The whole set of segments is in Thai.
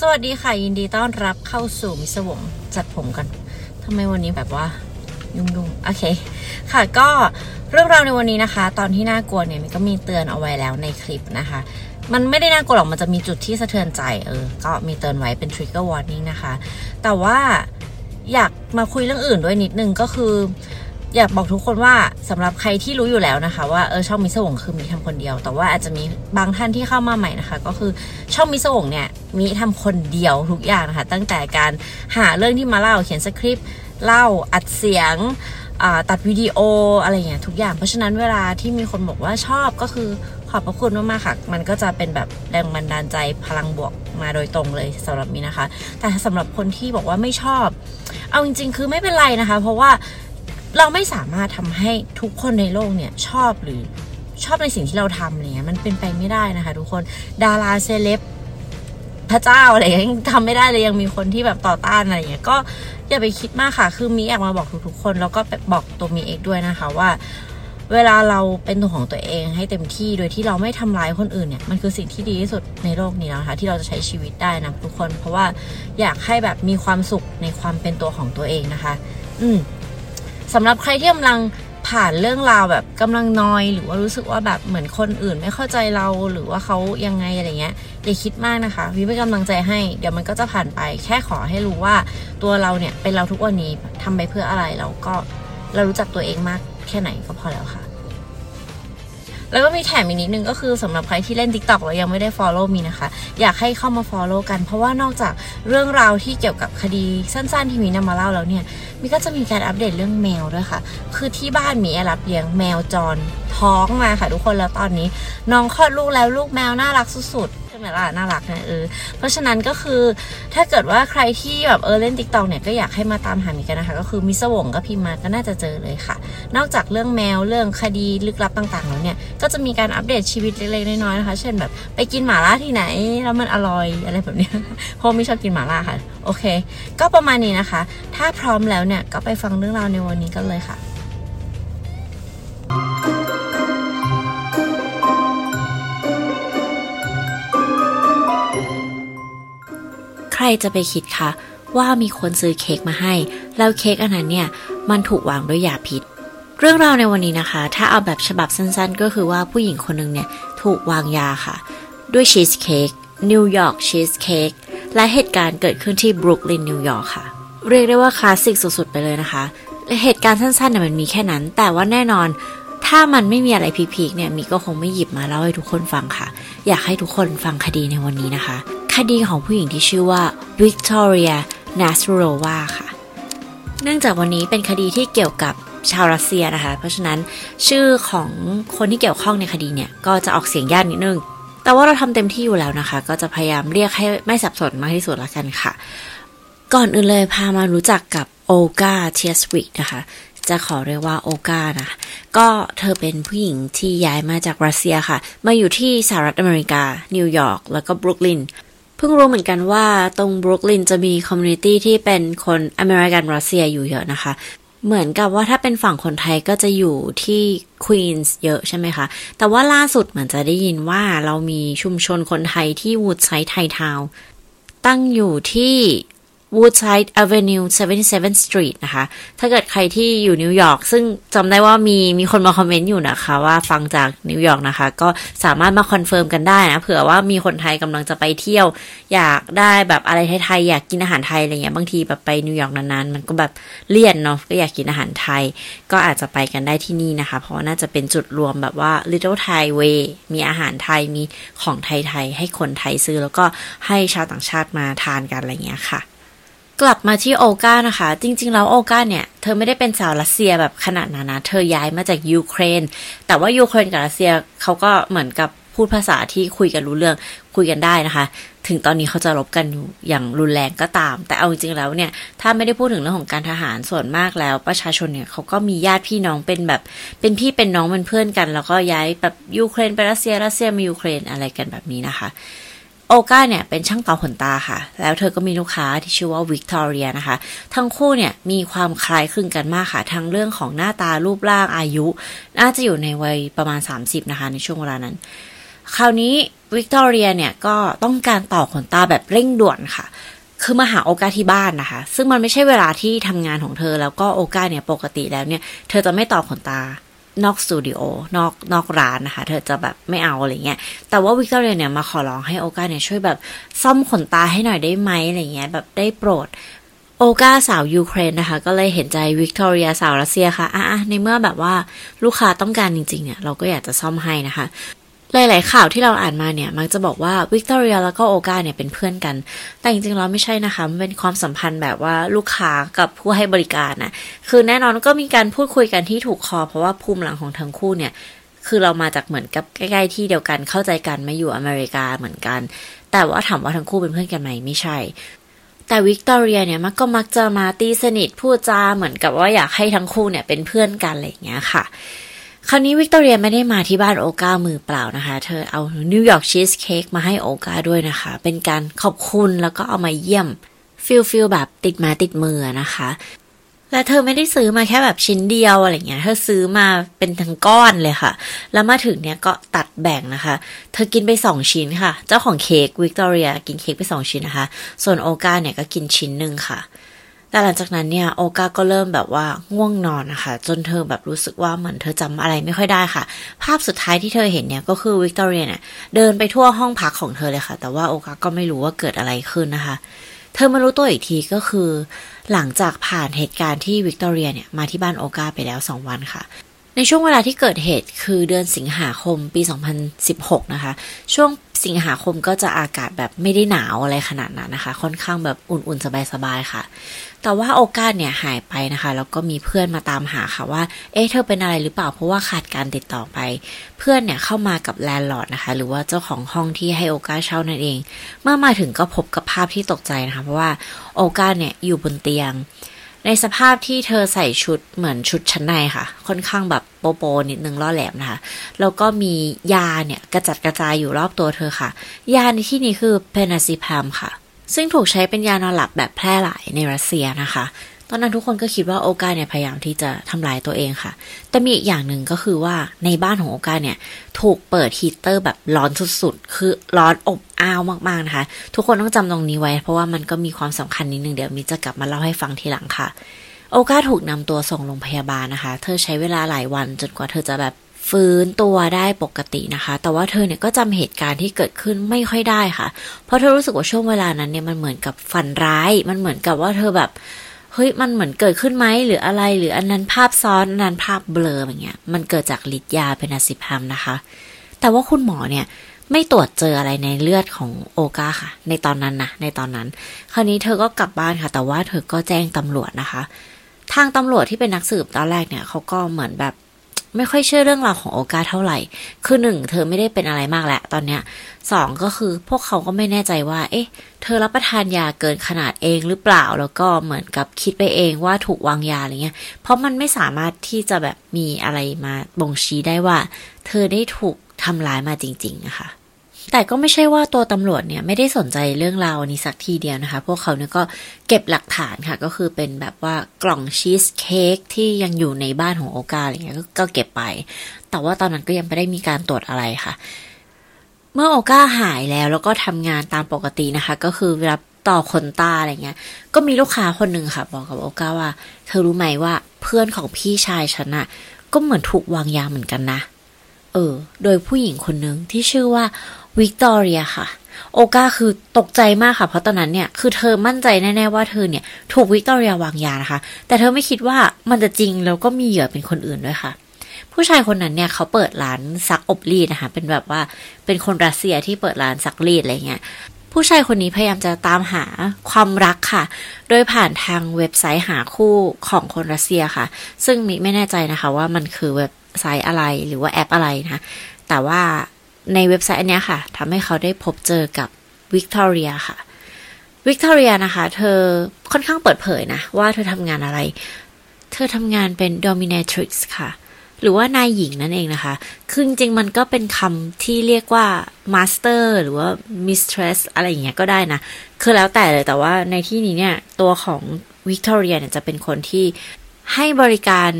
สวัสดีค่ะ ยินดีต้อนรับเข้าสู่มิสวงจัดผมกันทำไมวันนี้แบบว่า ยุ่งๆโอเค ค่ะก็เรื่องราวในวันนี้นะคะ ตอนที่น่ากลัวเนี่ยมันก็มีเตือนเอาไว้แล้วในคลิปนะคะ มันไม่ได้น่ากลัวหรอกมันจะมีจุดที่สะเทือนใจเออ ก็มีเตือนไว้เป็น trigger warning นะคะ แต่ว่าอยากมาคุยเรื่องอื่นด้วยนิดนึงก็คือ อยากบอกทุกคนว่าสำหรับใครที่รู้อยู่แล้วนะคะ ว่าเออช่องมิสวงคือมีทำคนเดียว แต่ว่าอาจจะมีบางท่านที่เข้ามาใหม่นะคะ ก็คือช่องมิสวงเนี่ยมีทำคนเดียวทุกอย่างนะคะ ตั้งแต่การหาเรื่องที่มาเล่าเขียนสคริปต์เล่าอัดเสียงตัดวิดีโออะไรเงี้ยทุกอย่าง เพราะฉะนั้นเวลาที่มีคนบอกว่าชอบก็คือขอบพระคุณมากๆค่ะ มันก็จะเป็นแบบแรงบันดาลใจพลังบวกมาโดยตรงเลยสำหรับมีนะคะ แต่สำหรับคนที่บอกว่าไม่ชอบ เอาจริง ๆ คือไม่เป็นไรนะคะ เพราะว่า เราไม่สามารถทำให้ทุกคนในโลกเนี่ยชอบหรือชอบในสิ่งที่เราทำอะไรเงี้ยมันเป็นไปไม่ได้นะคะ ทุกคนดาราเซเลบพระเจ้าอะไรยังทำไม่ได้เลยยังมีคนที่แบบต่อต้านอะไรเงี้ยก็อย่าไปคิดมากค่ะ คือมีอยากมาบอกทุกๆคน แล้วก็บอกตัวมีเองด้วยนะคะว่า เวลาเราเป็นตัวของตัวเองให้เต็มที่โดยที่เราไม่ทำร้ายคนอื่นเนี่ยมันคือสิ่งที่ดีที่สุดในโลกนี้แล้วนะคะที่เราจะใช้ชีวิตได้นะทุกคน เพราะว่าอยากให้แบบมีความสุขในความเป็นตัวของตัวเองนะคะ อืม สำหรับใครที่กำลังผ่านเรื่องราวแบบกำลังนอย หรือว่ารู้สึกว่าแบบเหมือนคนอื่นไม่เข้าใจเราหรือว่าเขายังไงอะไรเงี้ยอย่าคิดมากนะคะวิเป็นกำลังใจให้เดี๋ยวมันก็จะผ่านไป แค่ขอให้รู้ว่าตัวเราเนี่ยเป็นเราทุกวันนี้ทำไปเพื่ออะไรเราก็เรารู้จักตัวเองมากแค่ไหนก็พอแล้วค่ะ แล้วก็มีแถมอีกนิดนึงก็คือสำหรับใครที่เล่น t ิ k t o k แล้วยังไม่ได้ Follow มีนะคะ อยากให้เข้ามา Follow กัน เพราะว่านอกจากเรื่องราวที่เกี่ยวกับคดีสั้นๆที่มีนำมาเล่าแล้วเนี่ยมีก็จะมีการอัปเดตเรื่องแมวด้วยค่ะ คือที่บ้านมีรับเลี้ยงแมวจรท้องมาค่ะทุกคนแล้วตอนนี้น้องคลอดลูกแล้วลูกแมวน่ารักสุดๆ มล่ะน่ารักนะเออเพราะฉะนั้นก็คือถ้าเกิดว่าใครที่แบบเออเล่น TikTok เนี่ยก็อยากให้มาตามหามีกันนะคะ ก็คือมิสวงก็พิมพ์มาก็น่าจะเจอเลยค่ะ นอกจากเรื่องแมวเรื่องคดีลึกลับต่างๆแล้วเนี่ยก็จะมีการอัปเดตชีวิตเล็กๆน้อยๆนะคะ เช่นแบบไปกินหมาล่าที่ไหนแล้วมันอร่อยอะไรแบบนี้เพราะไม่ชอบกินหมาล่าค่ะโอเค ก็ประมาณนี้นะคะ ถ้าพร้อมแล้วเนี่ยก็ไปฟังเรื่องราวในวันนี้กันเลยค่ะ รจะไปคิดคะว่ามีคนซื้อเค้กมาให้ แล้วเค้กอันนั้นเนี่ย มันถูกวางด้วยยาพิษ เรื่องราวในวันนี้นะคะ ถ้าเอาแบบฉบับสั้นๆ ก็คือว่าผู้หญิงคนหนึ่งเนี่ย ถูกวางยาค่ะ ด้วยชีสเค้กนิวยอร์กชีสเค้กและเหตุการณ์เกิดขึ้นที่บรุกลินนิวยอร์กค่ะ เรียกได้ว่าคลาสสิกสุดๆไปเลยนะคะ เหตุการณ์สั้นๆเนี่ยมันมีแค่นั้น แต่ว่าแน่นอน ถ้ามันไม่มีอะไร peak ๆเนี่ยมีก็คงไม่หยิบมาเล่าให้ทุกคนฟังค่ะ อยากให้ทุกคนฟังคดีในวันนี้นะคะ คดีของผู้หญิงที่ชื่อว่าวิกตอเรียนาสโรวาค่ะ เนื่องจากวันนี้เป็นคดีที่เกี่ยวกับชาวรัสเซียนะคะ เพราะฉะนั้นชื่อของคนที่เกี่ยวข้องในคดีเนี่ยก็จะออกเสียงยากนิดนึง แต่ว่าเราทำเต็มที่อยู่แล้วนะคะ ก็จะพยายามเรียกให้ไม่สับสนมากที่สุดละกันค่ะ ก่อนอื่นเลยพามารู้จักกับโอกาเทียสวิกนะคะ จะขอเรียกว่าโอกานะก็เธอเป็นผู้หญิงที่ย้ายมาจากรัสเซียค่ะ มาอยู่ที่สหรัฐอเมริกา นิวยอร์กแล้วก็บรุกลินเพิ่งรู้เหมือนกันว่าตรงบรุกลินจะมี community ที่เป็นคนอเมริกันรัสเซียอยู่เยอะนะคะ เหมือนกับว่าถ้าเป็นฝั่งคนไทยก็จะอยู่ที่ควีนส์เยอะใช่ไหมคะ แต่ว่าล่าสุดเหมือนจะได้ยินว่าเรามีชุมชนคนไทยที่วูดไซด์ Thai Town ตั้งอยู่ที่ Woodside Avenue 77 Street นะคะ ถ้าเกิดใครที่อยู่นิวยอร์กซึ่งจำได้ว่ามีมีคนมาคอมเมนต์อยู่นะคะ ว่าฟังจากนิวยอร์กนะคะ ก็สามารถมา confirm กันได้นะเผื่อว่ามีคนไทยกำลังจะไปเที่ยว อยากได้แบบอะไรไทยๆอยากกินอาหารไทยอะไรเงี้ยบางทีแบบไปนิวยอร์กนานๆ มันก็แบบเลี่ยนเนาะก็อยากกินอาหารไทย ก็อาจจะไปกันได้ที่นี่นะคะ เพราะว่าน่าจะเป็นจุดรวมแบบว่า Little Thai Way มีอาหารไทยมีของไทยๆให้คนไทยซื้อแล้วก็ให้ชาวต่างชาติมาทานกันอะไรเงี้ยค่ะ กลับมาที่โอกานะคะ จริง ๆ แล้วโอกาเนี่ย เธอไม่ได้เป็นสาวรัสเซียแบบขนาดนั้นนะ เธอย้ายมาจากยูเครน แต่ว่ายูเครนกับรัสเซียเขาก็เหมือนกับพูดภาษาที่คุยกันรู้เรื่องคุยกันได้นะคะ ถึงตอนนี้เขาจะรบกันอยู่อย่างรุนแรงก็ตาม แต่เอาจริงๆแล้วเนี่ย ถ้าไม่ได้พูดถึงเรื่องของการทหารส่วนมากแล้ว ประชาชนเนี่ยเขาก็มีญาติพี่น้องเป็นแบบ เป็นพี่เป็นน้องเป็นเพื่อนกัน แล้วก็ย้ายแบบยูเครนไปรัสเซียรัสเซียมายูเครนอะไรกันแบบนี้นะคะ โอก้าเนี่ยเป็นช่างต่อขนตาค่ะ แล้วเธอก็มีลูกค้าที่ชื่อว่าวิกตอเรียนะคะ ทั้งคู่เนี่ยมีความคล้ายคลึงกันมากค่ะ ทั้งเรื่องของหน้าตารูปร่างอายุ น่าจะอยู่ในวัยประมาณ 30 นะคะ ในช่วงเวลานั้น คราวนี้วิกตอเรียเนี่ยก็ต้องการต่อขนตาแบบเร่งด่วนค่ะ คือมาหาโอกาที่บ้านนะคะ ซึ่งมันไม่ใช่เวลาที่ทำงานของเธอ แล้วก็โอกาเนี่ยปกติแล้วเนี่ย เธอจะไม่ต่อขนตา นอกสตูดิโอนอกนอกร้านนะคะ เธอจะแบบไม่เอาอะไรเงี้ย แต่ว่าวิกตอเรียเนี่ยมาขอร้องให้โอกาเนี่ยช่วยแบบซ่อมขนตาให้หน่อยได้ไหมอะไรเงี้ยแบบได้โปรดโอกาสาวยูเครนนะคะ ก็เลยเห็นใจวิกตอเรียสาวรัสเซียค่ะอะในเมื่อแบบว่าลูกค้าต้องการจริงๆเนี่ย เราก็อยากจะซ่อมให้นะคะ หลาย ๆ ข่าวที่เราอ่านมาเนี่ย มักจะบอกว่าวิกตอเรียแล้วก็โอกาเนี่ยเป็นเพื่อนกัน แต่จริงๆแล้วไม่ใช่นะคะ มันเป็นความสัมพันธ์แบบว่าลูกค้ากับผู้ให้บริการนะคือแน่นอนก็มีการพูดคุยกันที่ถูกคอ เพราะว่าภูมิหลังของทั้งคู่เนี่ย คือเรามาจากเหมือนกับใกล้ ๆ ที่เดียวกันเข้าใจกันมาอยู่อเมริกาเหมือนกัน แต่ว่าถามว่าทั้งคู่เป็นเพื่อนกันไหมไม่ใช่แต่วิกตอเรียเนี่ยมันก็มักจะมาตีสนิทพูดจาเหมือนกับว่าอยากให้ทั้งคู่เนี่ยเป็นเพื่อนกันอะไรอย่างเงี้ยค่ะ คราวนี้วิกตอเรียไม่ได้มาที่บ้านโอกามือเปล่านะคะ เธอเอานิวยอร์กชีสเค้กมาให้โอกาด้วยนะคะ เป็นการขอบคุณแล้วก็เอามาเยี่ยม feel feel แบบติดไม้ติดมือนะคะ และเธอไม่ได้ซื้อมาแค่แบบชิ้นเดียวอะไรเงี้ย เธอซื้อมาเป็นทั้งก้อนเลยค่ะ แล้วมาถึงเนี่ยก็ตัดแบ่งนะคะ เธอกินไปสองชิ้นค่ะ เจ้าของเค้กวิกตอเรียกินเค้กไปสองชิ้นนะคะ ส่วนโอกาเนี่ยก็กินชิ้นหนึ่งค่ะ แต่หลังจากนั้นเนี่ยโอกาก็เริ่มแบบว่าง่วงนอนนะคะ จนเธอแบบรู้สึกว่าเหมือนเธอจำอะไรไม่ค่อยได้ค่ะ ภาพสุดท้ายที่เธอเห็นเนี่ยก็คือวิกตอเรียเนี่ยเดินไปทั่วห้องพักของเธอเลยค่ะ แต่ว่าโอกาก็ไม่รู้ว่าเกิดอะไรขึ้นนะคะ เธอมารู้ตัวอีกทีก็คือ หลังจากผ่านเหตุการณ์ที่วิกตอเรียเนี่ยมาที่บ้านโอกาไปแล้วสองวันค่ะในช่วงเวลาที่เกิดเหตุคือเดือนสิงหาคมปี 2016 นะคะ ช่วงสิงหาคมก็จะอากาศแบบไม่ได้หนาวอะไรขนาดนั้นนะคะ ค่อนข้างแบบอุ่นๆ สบายๆ ค่ะ แต่ว่าโอกาสเนี่ยหายไปนะคะ แล้วก็มีเพื่อนมาตามหาค่ะว่า เอ๊ะเธอเป็นอะไรหรือเปล่า เพราะว่าขาดการติดต่อไป เพื่อนเนี่ยเข้ามากับแลนด์ลอร์ดนะคะ หรือว่าเจ้าของห้องที่ให้โอกาเช่านั่นเอง เมื่อมาถึงก็พบกับภาพที่ตกใจนะคะ เพราะว่าโอกาเนี่ยอยู่บนเตียง ในสภาพที่เธอใส่ชุดเหมือนชุดชั้นในค่ะ ค่อนข้างแบบโปโปนิดนึงล่อแหลมนะคะ แล้วก็มียาเนี่ยกระจัดกระจายอยู่รอบตัวเธอค่ะ ยาในที่นี้คือเพนาซิพามค่ะ ซึ่งถูกใช้เป็นยานอนหลับแบบแพร่หลายในรัสเซียนะคะ ตอนนั้นทุกคนก็คิดว่าโอกาเนี่ยพยายามที่จะทำลายตัวเองค่ะ แต่มีอีกอย่างหนึ่งก็คือว่าในบ้านของโอกาเนี่ยถูกเปิดฮีเตอร์แบบร้อนสุดๆ คือร้อนอบอ้าวมากๆนะคะ ทุกคนต้องจำตรงนี้ไว้ เพราะว่ามันก็มีความสำคัญนิดนึงเดี๋ยวมีจะกลับมาเล่าให้ฟังทีหลังค่ะโอกาถูกนำตัวส่งโรงพยาบาลนะคะ เธอใช้เวลาหลายวันจนกว่าเธอจะแบบ ฟื้นตัวได้ปกตินะคะ แต่ว่าเธอเนี่ยก็จำเหตุการณ์ที่เกิดขึ้นไม่ค่อยได้ค่ะ เพราะเธอรู้สึกว่าช่วงเวลานั้นเนี่ยมันเหมือนกับฝันร้าย มันเหมือนกับว่าเธอแบบเฮ้ยมันเหมือนเกิดขึ้นไหมหรืออะไร หรืออันนั้นภาพซ้อนอันนั้นภาพเบลออย่างเงี้ยมันเกิดจากฤทธิ์ยาเป็นอสิพัมนะคะ แต่ว่าคุณหมอเนี่ยไม่ตรวจเจออะไรในเลือดของโอกาค่ะ ในตอนนั้นนะในตอนนั้น คราวนี้เธอก็กลับบ้านค่ะ แต่ว่าเธอก็แจ้งตำรวจนะคะ ทางตำรวจที่เป็นนักสืบตอนแรกเนี่ยเขาก็เหมือนแบบ ไม่ค่อยเชื่อเรื่องราวของโอกาเท่าไหร่ คือหนึ่งเธอไม่ได้เป็นอะไรมากแหละตอนเนี้ยสองก็คือพวกเขาก็ไม่แน่ใจว่า เอ๊ะ เธอรับประทานยาเกินขนาดเองหรือเปล่า แล้วก็เหมือนกับคิดไปเองว่าถูกวางยาอะไรเงี้ย เพราะมันไม่สามารถที่จะแบบมีอะไรมาบ่งชี้ได้ว่า เธอได้ถูกทำร้ายมาจริงๆนะคะ แต่ก็ไม่ใช่ว่าตัวตำรวจเนี่ยไม่ได้สนใจเรื่องราวนี้สักทีเดียวนะคะ พวกเขาเนี่ยก็เก็บหลักฐานค่ะ ก็คือเป็นแบบว่ากล่องชีสเค้กที่ยังอยู่ในบ้านของโอกาอะไรเงี้ยก็เก็บไป แต่ว่าตอนนั้นก็ยังไม่ได้มีการตรวจอะไรค่ะ เมื่อโอกาหายแล้วแล้วก็ทำงานตามปกตินะคะ ก็คือเวลาต่อขนตาอะไรเงี้ย ก็มีลูกค้าคนหนึ่งค่ะ บอกกับโอกาว่า เธอรู้ไหมว่าเพื่อนของพี่ชายฉันอะก็เหมือนถูกวางยาเหมือนกันนะ เออ โดยผู้หญิงคนหนึ่งที่ชื่อว่า วิกตอเรียค่ะ โอกาคือตกใจมากค่ะเพราะตอนนั้นเนี่ยคือเธอมั่นใจแน่ๆว่าเธอเนี่ยถูกวิกตอเรียวางยานะคะ แต่เธอไม่คิดว่ามันจะจริงแล้วก็มีเหยื่อเป็นคนอื่นด้วยค่ะผู้ชายคนนั้นเนี่ยเขาเปิดร้านซักอบรีดนะคะเป็นแบบว่าเป็นคนรัสเซียที่เปิดร้านซักรีดอะไรเงี้ยผู้ชายคนนี้พยายามจะตามหาความรักค่ะ โดยผ่านทางเว็บไซต์หาคู่ของคนรัสเซียค่ะ ซึ่งมิไม่แน่ใจนะคะว่ามันคือเว็บไซต์อะไรหรือว่าแอปอะไรนะ แต่ว่า ในเว็บไซต์อันนี้ค่ะทำให้เขาได้พบเจอกับวิกตอเรียค่ะวิกตอเรียนะคะ เธอค่อนข้างเปิดเผยนะ ว่าเธอทำงานอะไร เธอทำงานเป็น dominatrix ค่ะ หรือว่านายหญิงนั่นเองนะคะ คือจริงๆมันก็เป็นคำที่เรียกว่า master หรือว่า mistress อะไรอย่างเงี้ยก็ได้นะ คือแล้วแต่เลยแต่ว่าในที่นี้เนี่ย ตัวของวิกตอเรียเนี่ยจะเป็นคนที่ให้บริการ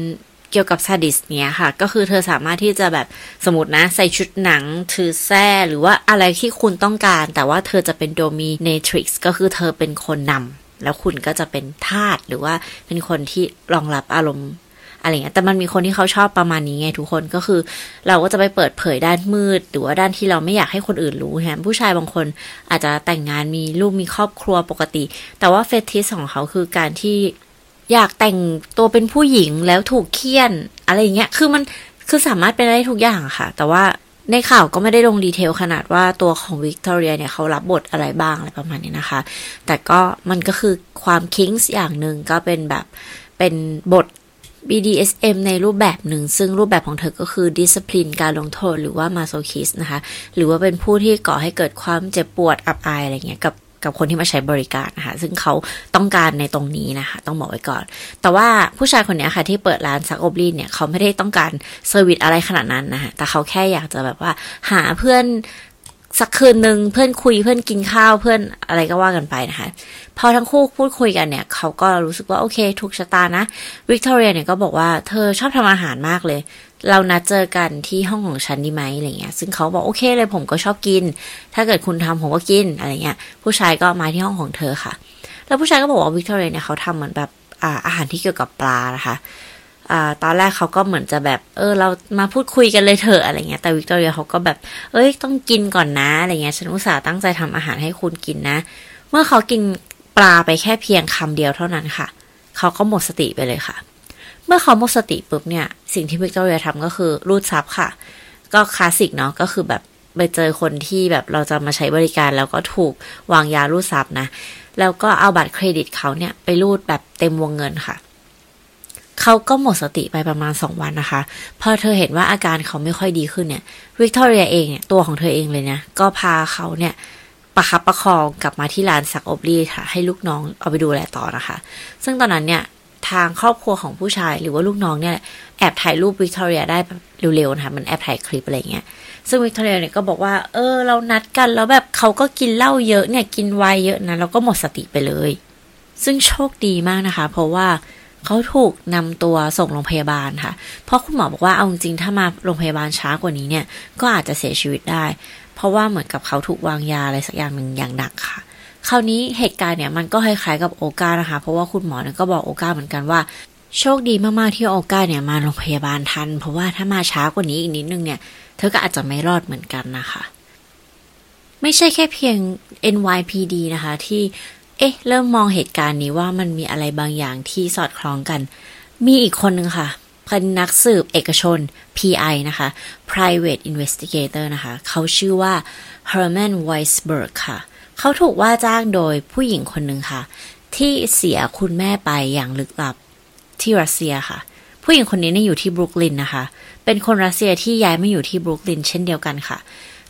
กี่ยวกับซาดิสเนี้ยค่ะ ก็คือเธอสามารถที่จะแบบสมมตินะ ใส่ชุดหนังถือแส้หรือว่าอะไรที่คุณต้องการ แต่ว่าเธอจะเป็นโดมิเนทริกซ์ก็คือเธอเป็นคนนำแล้วคุณก็จะเป็นทาสหรือว่าเป็นคนที่รองรับอารมณ์อะไรเงี้ย แต่มันมีคนที่เขาชอบประมาณนี้ไงทุกคนก็คือ เราก็จะไปเปิดเผยด้านมืด หรือว่าด้านที่เราไม่อยากให้คนอื่นรู้แฮมผู้ชายบางคนอาจจะแต่งงานมีลูกมีครอบครัวปกติ แต่ว่าเฟติสของเขาคือการที่ อยากแต่งตัวเป็นผู้หญิงแล้วถูกเคี่ยน อะไรเงี้ย คือมันคือสามารถเป็นได้ทุกอย่างค่ะ แต่ว่าในข่าวก็ไม่ได้ลงดีเทลขนาดว่าตัวของวิกตอเรียเนี่ยเขารับบทอะไรบ้างอะไรประมาณนี้นะคะ แต่ก็มันก็คือความคิงส์อย่างหนึ่งก็เป็นแบบเป็นบท BDSM ในรูปแบบหนึ่ง ซึ่งรูปแบบของเธอก็คือ discipline การลงโทษหรือว่า masochist นะคะ หรือว่าเป็นผู้ที่ก่อให้เกิดความเจ็บปวดอับอายอะไรเงี้ยกับ กับคนที่มาใช้บริการนะคะ ซึ่งเขาต้องการในตรงนี้นะคะ ต้องบอกไว้ก่อน แต่ว่าผู้ชายคนนี้ค่ะ ที่เปิดร้านซักอบรีดเนี่ยเขาไม่ได้ต้องการ service อะไรขนาดนั้นนะคะแต่เขาแค่อยากจะแบบว่า หาเพื่อนสักคืนหนึ่งเพื่อนคุยเพื่อนกินข้าวเพื่อนอะไรก็ว่ากันไปนะคะพอทั้งคู่พูดคุยกันเนี่ย เขาก็รู้สึกว่าโอเค ถูกชะตานะวิกตอเรียเนี่ยก็บอกว่าเธอชอบทำอาหารมากเลย เรานัดเจอกันที่ห้องของฉันดีไหมอะไรเงี้ย ซึ่งเขาบอกโอเคเลยผมก็ชอบกิน ถ้าเกิดคุณทำผมก็กินอะไรเงี้ย ผู้ชายก็มาที่ห้องของเธอค่ะ แล้วผู้ชายก็บอกว่าวิกตอเรียเนี่ยเขาทำเหมือนแบบอาหารที่เกี่ยวกับปลานะคะอ่าตอนแรกเขาก็เหมือนจะแบบ เออ เรามาพูดคุยกันเลยเถอะอะไรเงี้ย แต่วิกตอเรียเขาก็แบบ เอ้ย ต้องกินก่อนนะอะไรเงี้ย ฉันอุตส่าห์ตั้งใจทำอาหารให้คุณกินนะ เมื่อเขากินปลาไปแค่เพียงคำเดียวเท่านั้นค่ะ เขาก็หมดสติไปเลยค่ะ เมื่อเขาหมดสติปุ๊บเนี่ย สิ่งที่วิกตอเรียทำก็คือรูดทรัพย์ค่ะ ก็คลาสสิกเนาะก็คือแบบไปเจอคนที่แบบเราจะมาใช้บริการแล้วก็ถูกวางยารูดทรัพย์นะ แล้วก็เอาบัตรเครดิตเขาเนี่ยไปรูดแบบเต็มวงเงินค่ะ เขาก็หมดสติไปประมาณสองวันนะคะ พอเธอเห็นว่าอาการเขาไม่ค่อยดีขึ้นเนี่ยวิกตอเรียเองเนี่ยตัวของเธอเองเลยเนี่ยก็พาเขาเนี่ยประคับประคองกลับมาที่ร้านซักอบรีดค่ะ ให้ลูกน้องเอาไปดูแลต่อนะคะ ซึ่งตอนนั้นเนี่ย ทางครอบครัวของผู้ชายหรือว่าลูกน้องเนี่ยแอบถ่ายรูปวิกตอเรียได้เร็วๆนะคะมันแอบถ่ายคลิปอะไรเงี้ยซึ่งวิกตอเรียเนี่ยก็บอกว่า เออ เรานัดกันแล้วแบบเขาก็กินเหล้าเยอะเนี่ยกินไวน์เยอะนะแล้วก็หมดสติไปเลย ซึ่งโชคดีมากนะคะ เพราะว่าเขาถูกนำตัวส่งโรงพยาบาลค่ะ เพราะคุณหมอบอกว่าเอาจริงถ้ามาโรงพยาบาลช้ากว่านี้เนี่ย ก็อาจจะเสียชีวิตได้ เพราะว่าเหมือนกับเขาถูกวางยาอะไรสักอย่างหนึ่งอย่างหนักค่ะ คราวนี้เหตุการณ์เนี่ยมันก็คล้ายๆกับโอกานะคะ เพราะว่าคุณหมอเนี่ยก็บอกโอกาเหมือนกันว่า โชคดีมากๆที่โอกาเนี่ยมาโรงพยาบาลทัน เพราะว่าถ้ามาช้ากว่านี้อีกนิดนึงเนี่ย เธอก็อาจจะไม่รอดเหมือนกันนะคะ ไม่ใช่แค่เพียง NYPD นะคะ ที่เอ๊ะ เริ่มมองเหตุการณ์นี้ว่ามันมีอะไรบางอย่างที่สอดคล้องกัน มีอีกคนนึงค่ะเป็นนักสืบเอกชน PI นะคะ private investigator นะคะ เขาชื่อว่า Herman Weisberg ค่ะเเขาถูกว่าจ้างโดยผู้หญิงคนหนึ่งค่ะ ที่เสียคุณแม่ไปอย่างลึกลับที่รัสเซียค่ะ ผู้หญิงคนนี้เนี่ยอยู่ที่บรุกลินนะคะ เป็นคนรัสเซียที่ย้ายมาอยู่ที่บรุกลินเช่นเดียวกันค่ะ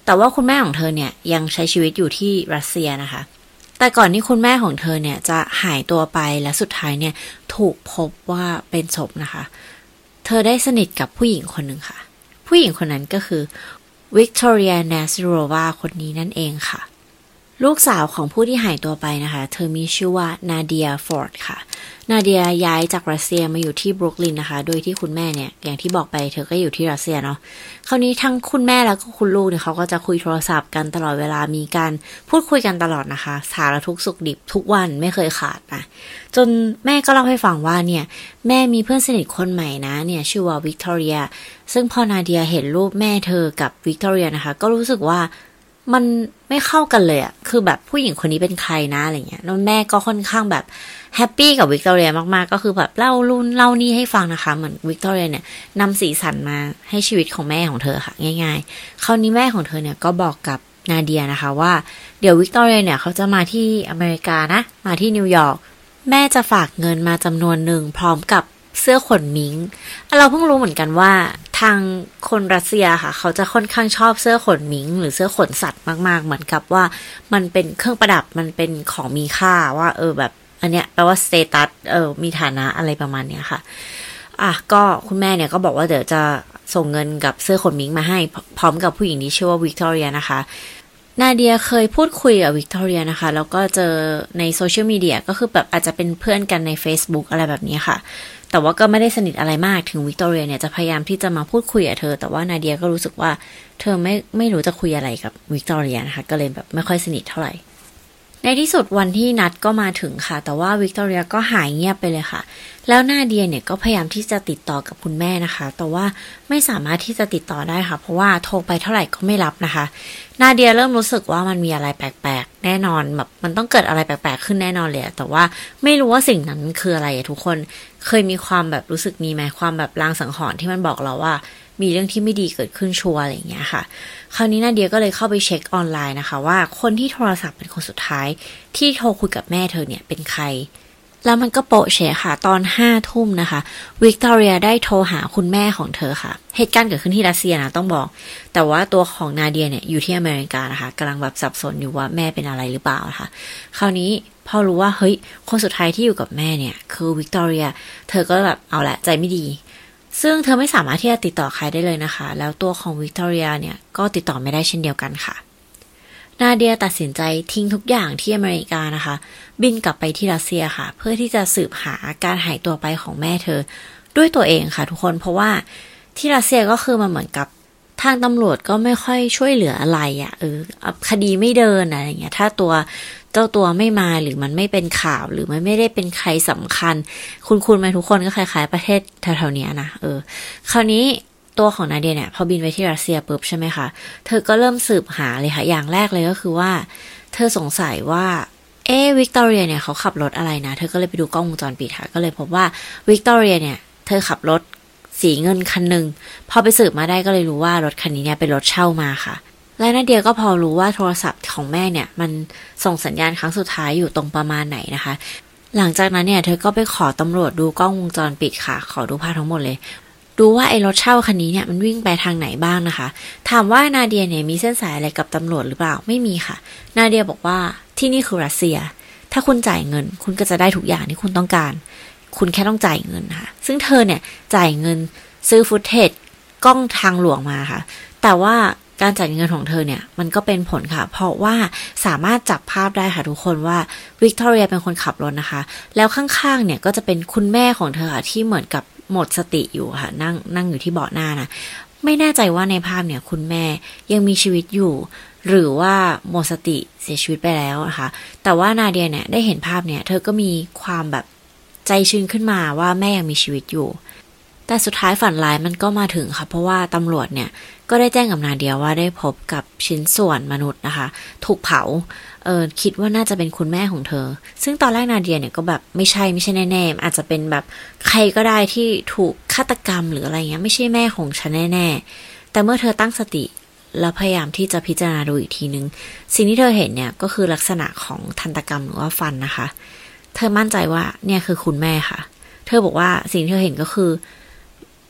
แต่ว่าคุณแม่ของเธอเนี่ยยังใช้ชีวิตอยู่ที่รัสเซียนะคะ แต่ก่อนที่คุณแม่ของเธอเนี่ยจะหายตัวไปและสุดท้ายเนี่ยถูกพบว่าเป็นศพนะคะ เธอได้สนิทกับผู้หญิงคนหนึ่งค่ะ ผู้หญิงคนนั้นก็คือวิกตอเรียนาซิโรวาคนนี้นั่นเองค่ะ ลูกสาวของผู้ที่หายตัวไปนะคะ เธอมีชื่อว่านาเดียฟอร์ดค่ะ นาเดียย้ายจากรัสเซียมาอยู่ที่บรุกลินนะคะ โดยที่คุณแม่เนี่ย อย่างที่บอกไปเธอก็อยู่ที่รัสเซียเนาะ คราวนี้ทั้งคุณแม่แล้วก็คุณลูกเนี่ยเขาก็จะคุยโทรศัพท์กันตลอดเวลา มีการพูดคุยกันตลอดนะคะ สารทุกข์สุกดิบทุกวันไม่เคยขาดนะ จนแม่ก็เล่าให้ฟังว่าเนี่ย แม่มีเพื่อนสนิทคนใหม่นะเนี่ยชื่อว่าวิกตอเรีย ซึ่งพอนาเดียเห็นรูปแม่เธอกับวิกตอเรียนะคะ ก็รู้สึกว่า มันไม่เข้ากันเลยอะคือแบบผู้หญิงคนนี้เป็นใครนะอะไรเงี้ยแล้วแม่ก็ค่อนข้างแบบ happy กับวิกตอเรียมากๆ ก็คือแบบเล่านู่นเล่านี่ให้ฟังนะคะ เหมือนวิกตอเรียเนี่ยนำสีสันมาให้ชีวิตของแม่ของเธอค่ะ ง่ายๆ คราวนี้แม่ของเธอเนี่ยก็บอกกับนาเดียนะคะว่าเดี๋ยววิกตอเรียเนี่ยเขาจะมาที่อเมริกานะ มาที่นิวยอร์กแม่จะฝากเงินมาจำนวนหนึ่งพร้อมกับเสื้อขนมิงค์ เราเพิ่งรู้เหมือนกันว่า ทางคนรัสเซียค่ะ เขาจะค่อนข้างชอบเสื้อขนมิงก์ หรือเสื้อขนสัตว์มาก ๆ เหมือนกับว่ามันเป็นเครื่องประดับมันเป็นของมีค่าว่า เออแบบ อันเนี้ยแปลว่า status เออมีฐานะอะไรประมาณเนี้ยค่ะ อะก็คุณแม่เนี่ยก็บอกว่าเดี๋ยวจะส่งเงินกับเสื้อขนมิงก์มาให้พร้อมกับผู้หญิงที่ชื่อว่าวิกตอเรียนะคะ นาเดียเคยพูดคุยกับวิกตอเรียนะคะ แล้วก็เจอในโซเชียลมีเดียก็คือแบบอาจจะเป็นเพื่อนกันใน Facebook อะไรแบบนี้ค่ะ แต่ว่าก็ไม่ได้สนิทอะไรมากถึงวิกตอเรียเนี่ยจะพยายามที่จะมาพูดคุยกับเธอ แต่ว่านาเดียก็รู้สึกว่าเธอไม่ไม่รู้จะคุยอะไรกับวิกตอเรียนะคะ ก็เลยแบบไม่ค่อยสนิทเท่าไหร่ ในที่สุดวันที่นัดก็มาถึงค่ะ แต่ว่าวิกตอเรียก็หายเงียบไปเลยค่ะ แล้วนาเดียเนี่ยก็พยายามที่จะติดต่อกับคุณแม่นะคะ แต่ว่าไม่สามารถที่จะติดต่อได้ค่ะ เพราะว่าโทรไปเท่าไหร่ก็ไม่รับนะคะ นาเดียเริ่มรู้สึกว่ามันมีอะไรแปลกๆ แน่นอนแบบมันต้องเกิดอะไรแปลกๆ ขึ้นแน่นอนเลยแต่ว่าไม่รู้ว่าสิ่งนั้นคืออะไรทุกคนเคยมีความแบบรู้สึกนี้ไหมความแบบลางสังหรณ์ที่มันบอกเราว่า มีเรื่องที่ไม่ดีเกิดขึ้นชัวร์อะไรอย่างเงี้ยค่ะ คราวนี้นาเดียก็เลยเข้าไปเช็คออนไลน์นะคะ ว่าคนที่โทรศัพท์เป็นคนสุดท้าย ที่โทรคุยกับแม่เธอเนี่ยเป็นใคร แล้วมันก็โป๊ะเชะค่ะ ตอนห้าทุ่มนะคะวิกตอเรียได้โทรหาคุณแม่ของเธอค่ะ เหตุการณ์เกิดขึ้นที่รัสเซียนะต้องบอก แต่ว่าตัวของนาเดียเนี่ยอยู่ที่อเมริกานะคะกำลังแบบสับสนอยู่ว่าแม่เป็นอะไรหรือเปล่าค่ะคราวนี้พอรู้ว่าเฮ้ยคนสุดท้ายที่อยู่กับแม่เนี่ย คือวิกตอเรีย เธอก็แบบเอาละใจไม่ดี ซึ่งเธอไม่สามารถที่จะติดต่อใครได้เลยนะคะ แล้วตัวของวิกตอเรียเนี่ยก็ติดต่อไม่ได้เช่นเดียวกันค่ะ นาเดียตัดสินใจทิ้งทุกอย่างที่อเมริกานะคะ บินกลับไปที่รัสเซียค่ะ เพื่อที่จะสืบหาการหายตัวไปของแม่เธอ ด้วยตัวเองค่ะทุกคนเพราะว่าที่รัสเซียก็คือมันเหมือนกับทางตำรวจก็ไม่ค่อยช่วยเหลืออะไรอะ่ะเออคดีไม่เดินอะไรเงี้ยถ้าตัว เจ้าตัวไม่มาหรือมันไม่เป็นข่าวหรือมันไม่ได้เป็นใครสำคัญ คุณคุณมาทุกคนก็คล้าย ๆ ประเทศแถวๆนี้นะเออ คราวนี้ตัวของนาเดียเนี่ยพอบินไปที่รัสเซียปุ๊บใช่ไหมคะ เธอก็เริ่มสืบหาเลยค่ะ อย่างแรกเลยก็คือว่า เธอสงสัยว่าเอ๊ะวิกตอเรียเนี่ยเขาขับรถอะไรนะ เธอก็เลยไปดูกล้องวงจรปิดค่ะ ก็เลยพบว่าวิกตอเรียเนี่ย เธอขับรถสีเงินคันหนึ่งพอไปสืบมาได้ก็เลยรู้ว่ารถคันนี้เนี่ยเป็นรถเช่ามาค่ะ และนาเดียก็พอรู้ว่าโทรศัพท์ของแม่เนี่ย มันส่งสัญญาณครั้งสุดท้ายอยู่ตรงประมาณไหนนะคะ หลังจากนั้นเนี่ย เธอก็ไปขอตำรวจดูกล้องวงจรปิดค่ะ ขอดูภาพทั้งหมดเลย ดูว่าไอ้รถเช่าคันนี้เนี่ยมันวิ่งไปทางไหนบ้างนะคะ ถามว่านาเดียเนี่ยมีเส้นสายอะไรกับตำรวจหรือเปล่าไม่มีค่ะ นาเดียบอกว่าที่นี่คือรัสเซีย ถ้าคุณจ่ายเงิน คุณก็จะได้ทุกอย่างที่คุณต้องการ คุณแค่ต้องจ่ายเงินค่ะ ซึ่งเธอเนี่ยจ่ายเงินซื้อฟุตเทจกล้องทางหลวงมาค่ะ แต่ว่า การจ่ายเงินของเธอเนี่ย มันก็เป็นผลค่ะ เพราะว่าสามารถจับภาพได้ค่ะทุกคนว่าวิกตอเรียเป็นคนขับรถนะคะ แล้วข้างๆเนี่ยก็จะเป็นคุณแม่ของเธอค่ะที่เหมือนกับหมดสติอยู่ค่ะ นั่งนั่งอยู่ที่เบาะหน้านะไม่แน่ใจว่าในภาพเนี่ยคุณแม่ยังมีชีวิตอยู่ หรือว่าหมดสติเสียชีวิตไปแล้วนะคะแต่ว่านาเดียเนี่ยได้เห็นภาพเนี่ย เธอก็มีความแบบใจชื้นขึ้นมาว่าแม่ยังมีชีวิตอยู่ แต่สุดท้ายฝันร้ายมันก็มาถึงค่ะ เพราะว่าตำรวจเนี่ยก็ได้แจ้งกับนาเดียว่าได้พบกับชิ้นส่วนมนุษย์นะคะ ถูกเผาเออคิดว่าน่าจะเป็นคุณแม่ของเธอ ซึ่งตอนแรกนาเดียเนี่ยก็แบบไม่ใช่ไม่ใช่แน่ๆอาจจะเป็นแบบใครก็ได้ที่ถูกฆาตกรรมหรืออะไรเงี้ยไม่ใช่แม่ของฉันแน่ๆแต่เมื่อเธอตั้งสติแล้วพยายามที่จะพิจารณาดูอีกทีนึง สิ่งที่เธอเห็นเนี่ยก็คือลักษณะของทันตกรรมหรือว่าฟันนะคะ เธอมั่นใจว่าเนี่ยคือคุณแม่ค่ะ เธอบอกว่าสิ่งที่เธอเห็นก็คือ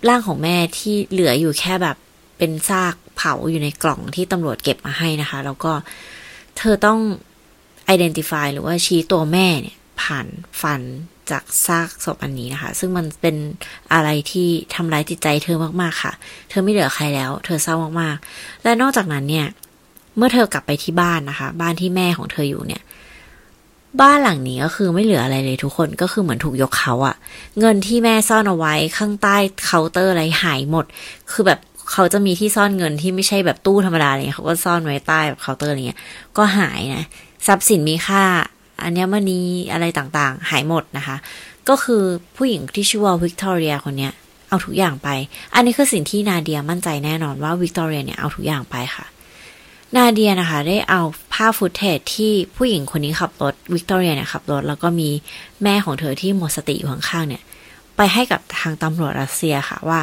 ร่างของแม่ที่เหลืออยู่แค่แบบเป็นซากเผาอยู่ในกล่องที่ตำรวจเก็บมาให้นะคะ แล้วก็เธอต้อง identify หรือว่าชี้ตัวแม่เนี่ย ผ่านฟันจากซากศพอันนี้นะคะ ซึ่งมันเป็นอะไรที่ทำร้ายจิตใจเธอมากๆค่ะ เธอไม่เหลือใครแล้ว เธอเศร้ามากๆ และนอกจากนั้นเนี่ย เมื่อเธอกลับไปที่บ้านนะคะ บ้านที่แม่ของเธออยู่เนี่ย บ้านหลังนี้ก็คือไม่เหลืออะไรเลยทุกคนก็คือเหมือนถูกยกเค้าอะเงินที่แม่ซ่อนเอาไว้ข้างใต้เคาน์เตอร์อะไรหายหมด คือแบบเขาจะมีที่ซ่อนเงินที่ไม่ใช่แบบตู้ธรรมดาเลยเขาก็ซ่อนไว้ใต้แบบเคาน์เตอร์อะไรเงี้ยก็หายนะทรัพย์สินมีค่า อัญมณีอะไรต่างๆ หายหมดนะคะ ก็คือผู้หญิงที่ชื่อว่าวิกตอเรียคนเนี้ยเอาทุกอย่างไป อันนี้คือสิ่งที่นาเดียมั่นใจแน่นอนว่าวิกตอเรียเนี่ยเอาทุกอย่างไปค่ะ นาเดียนะคะได้เอาภาพ footage ที่ผู้หญิงคนนี้ขับรถวิกตอเรียเนี่ยขับรถ แล้วก็มีแม่ของเธอที่หมดสติอยู่ข้างๆเนี่ย ไปให้กับทางตำรวจรัสเซียค่ะว่า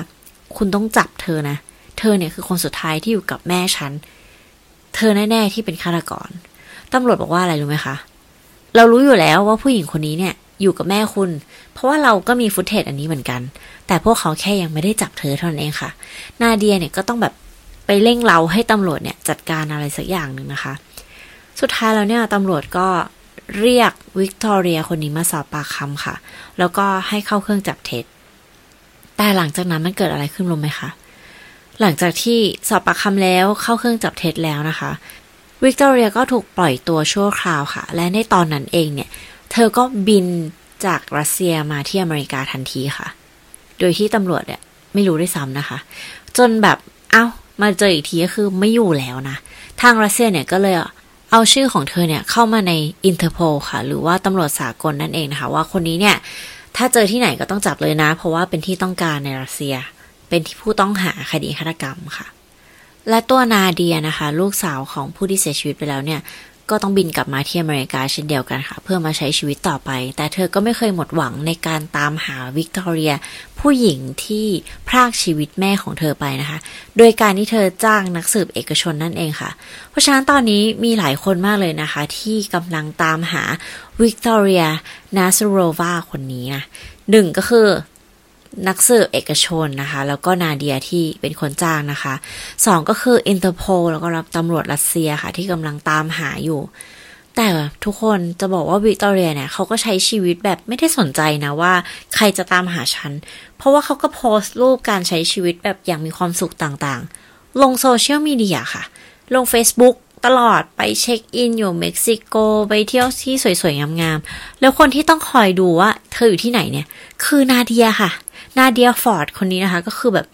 คุณต้องจับเธอนะ เธอเนี่ยคือคนสุดท้ายที่อยู่กับแม่ฉัน เธอแน่ๆที่เป็นฆาตกรตำรวจบอกว่าอะไรรู้ไหมคะ เรารู้อยู่แล้วว่าผู้หญิงคนนี้เนี่ยอยู่กับแม่คุณ เพราะว่าเราก็มี footage อันนี้เหมือนกัน แต่พวกเขาแค่ยังไม่ได้จับเธอเท่านั้นเองค่ะ นาเดียเนี่ยก็ต้องแบบ ไปเร่งเร้าให้ตำรวจเนี่ยจัดการอะไรสักอย่างหนึ่งนะคะ สุดท้ายแล้วเนี่ยตำรวจก็เรียกวิกตอเรียคนนี้มาสอบปากคำค่ะ แล้วก็ให้เข้าเครื่องจับเท็จ แต่หลังจากนั้นมันเกิดอะไรขึ้นรู้ไหมคะ หลังจากที่สอบปากคำแล้วเข้าเครื่องจับเท็จแล้วนะคะ วิกตอเรียก็ถูกปล่อยตัวชั่วคราวค่ะ และในตอนนั้นเองเนี่ย เธอก็บินจากรัสเซียมาที่อเมริกาทันทีค่ะ โดยที่ตำรวจเนี่ยไม่รู้ด้วยซ้ำนะคะ จนแบบเอ้า มาเจออีกทีก็คือไม่อยู่แล้วนะ ทางรัสเซียเนี่ยก็เลยเอาชื่อของเธอเนี่ยเข้ามาในอินเตอร์โพลค่ะ หรือว่าตำรวจสากลนั่นเองนะคะ ว่าคนนี้เนี่ยถ้าเจอที่ไหนก็ต้องจับเลยนะ เพราะว่าเป็นที่ต้องการในรัสเซีย เป็นที่ผู้ต้องหาคดีฆาตกรรมค่ะ และตัวนาเดียนะคะ ลูกสาวของผู้ที่เสียชีวิตไปแล้วเนี่ย ก็ต้องบินกลับมาที่อเมริกาเช่นเดียวกันค่ะ เพื่อมาใช้ชีวิตต่อไป แต่เธอก็ไม่เคยหมดหวังในการตามหาวิกตอเรีย ผู้หญิงที่พรากชีวิตแม่ของเธอไปนะคะ โดยการที่เธอจ้างนักสืบเอกชนนั่นเองค่ะ เพราะฉะนั้นตอนนี้มีหลายคนมากเลยนะคะ ที่กำลังตามหาวิกตอเรียนาซีโรวาคนนี้นะหนึ่งก็คือ นักสืบเอกชนนะคะ แล้วก็นาเดียที่เป็นคนจ้างนะคะสองก็คืออินเตอร์โพลแล้วก็กับตำรวจรัสเซียค่ะ ที่กำลังตามหาอยู่ แต่ทุกคนจะบอกว่าวิกตอเรียเนี่ยเขาก็ใช้ชีวิตแบบไม่ได้สนใจนะว่าใครจะตามหาฉัน เพราะว่าเขาก็โพสต์รูปการใช้ชีวิตแบบอย่างมีความสุขต่างๆ ลงโซเชียลมีเดียค่ะ ลง Facebook ตลอดไปเช็คอินอยู่เม็กซิโกไปเที่ยวที่สวยๆงามๆ แล้วคนที่ต้องคอยดูว่าเธออยู่ที่ไหนเนี่ย คือนาเดียค่ะ นาเดียฟอร์ดคนนี้นะคะ ก็คือแบบ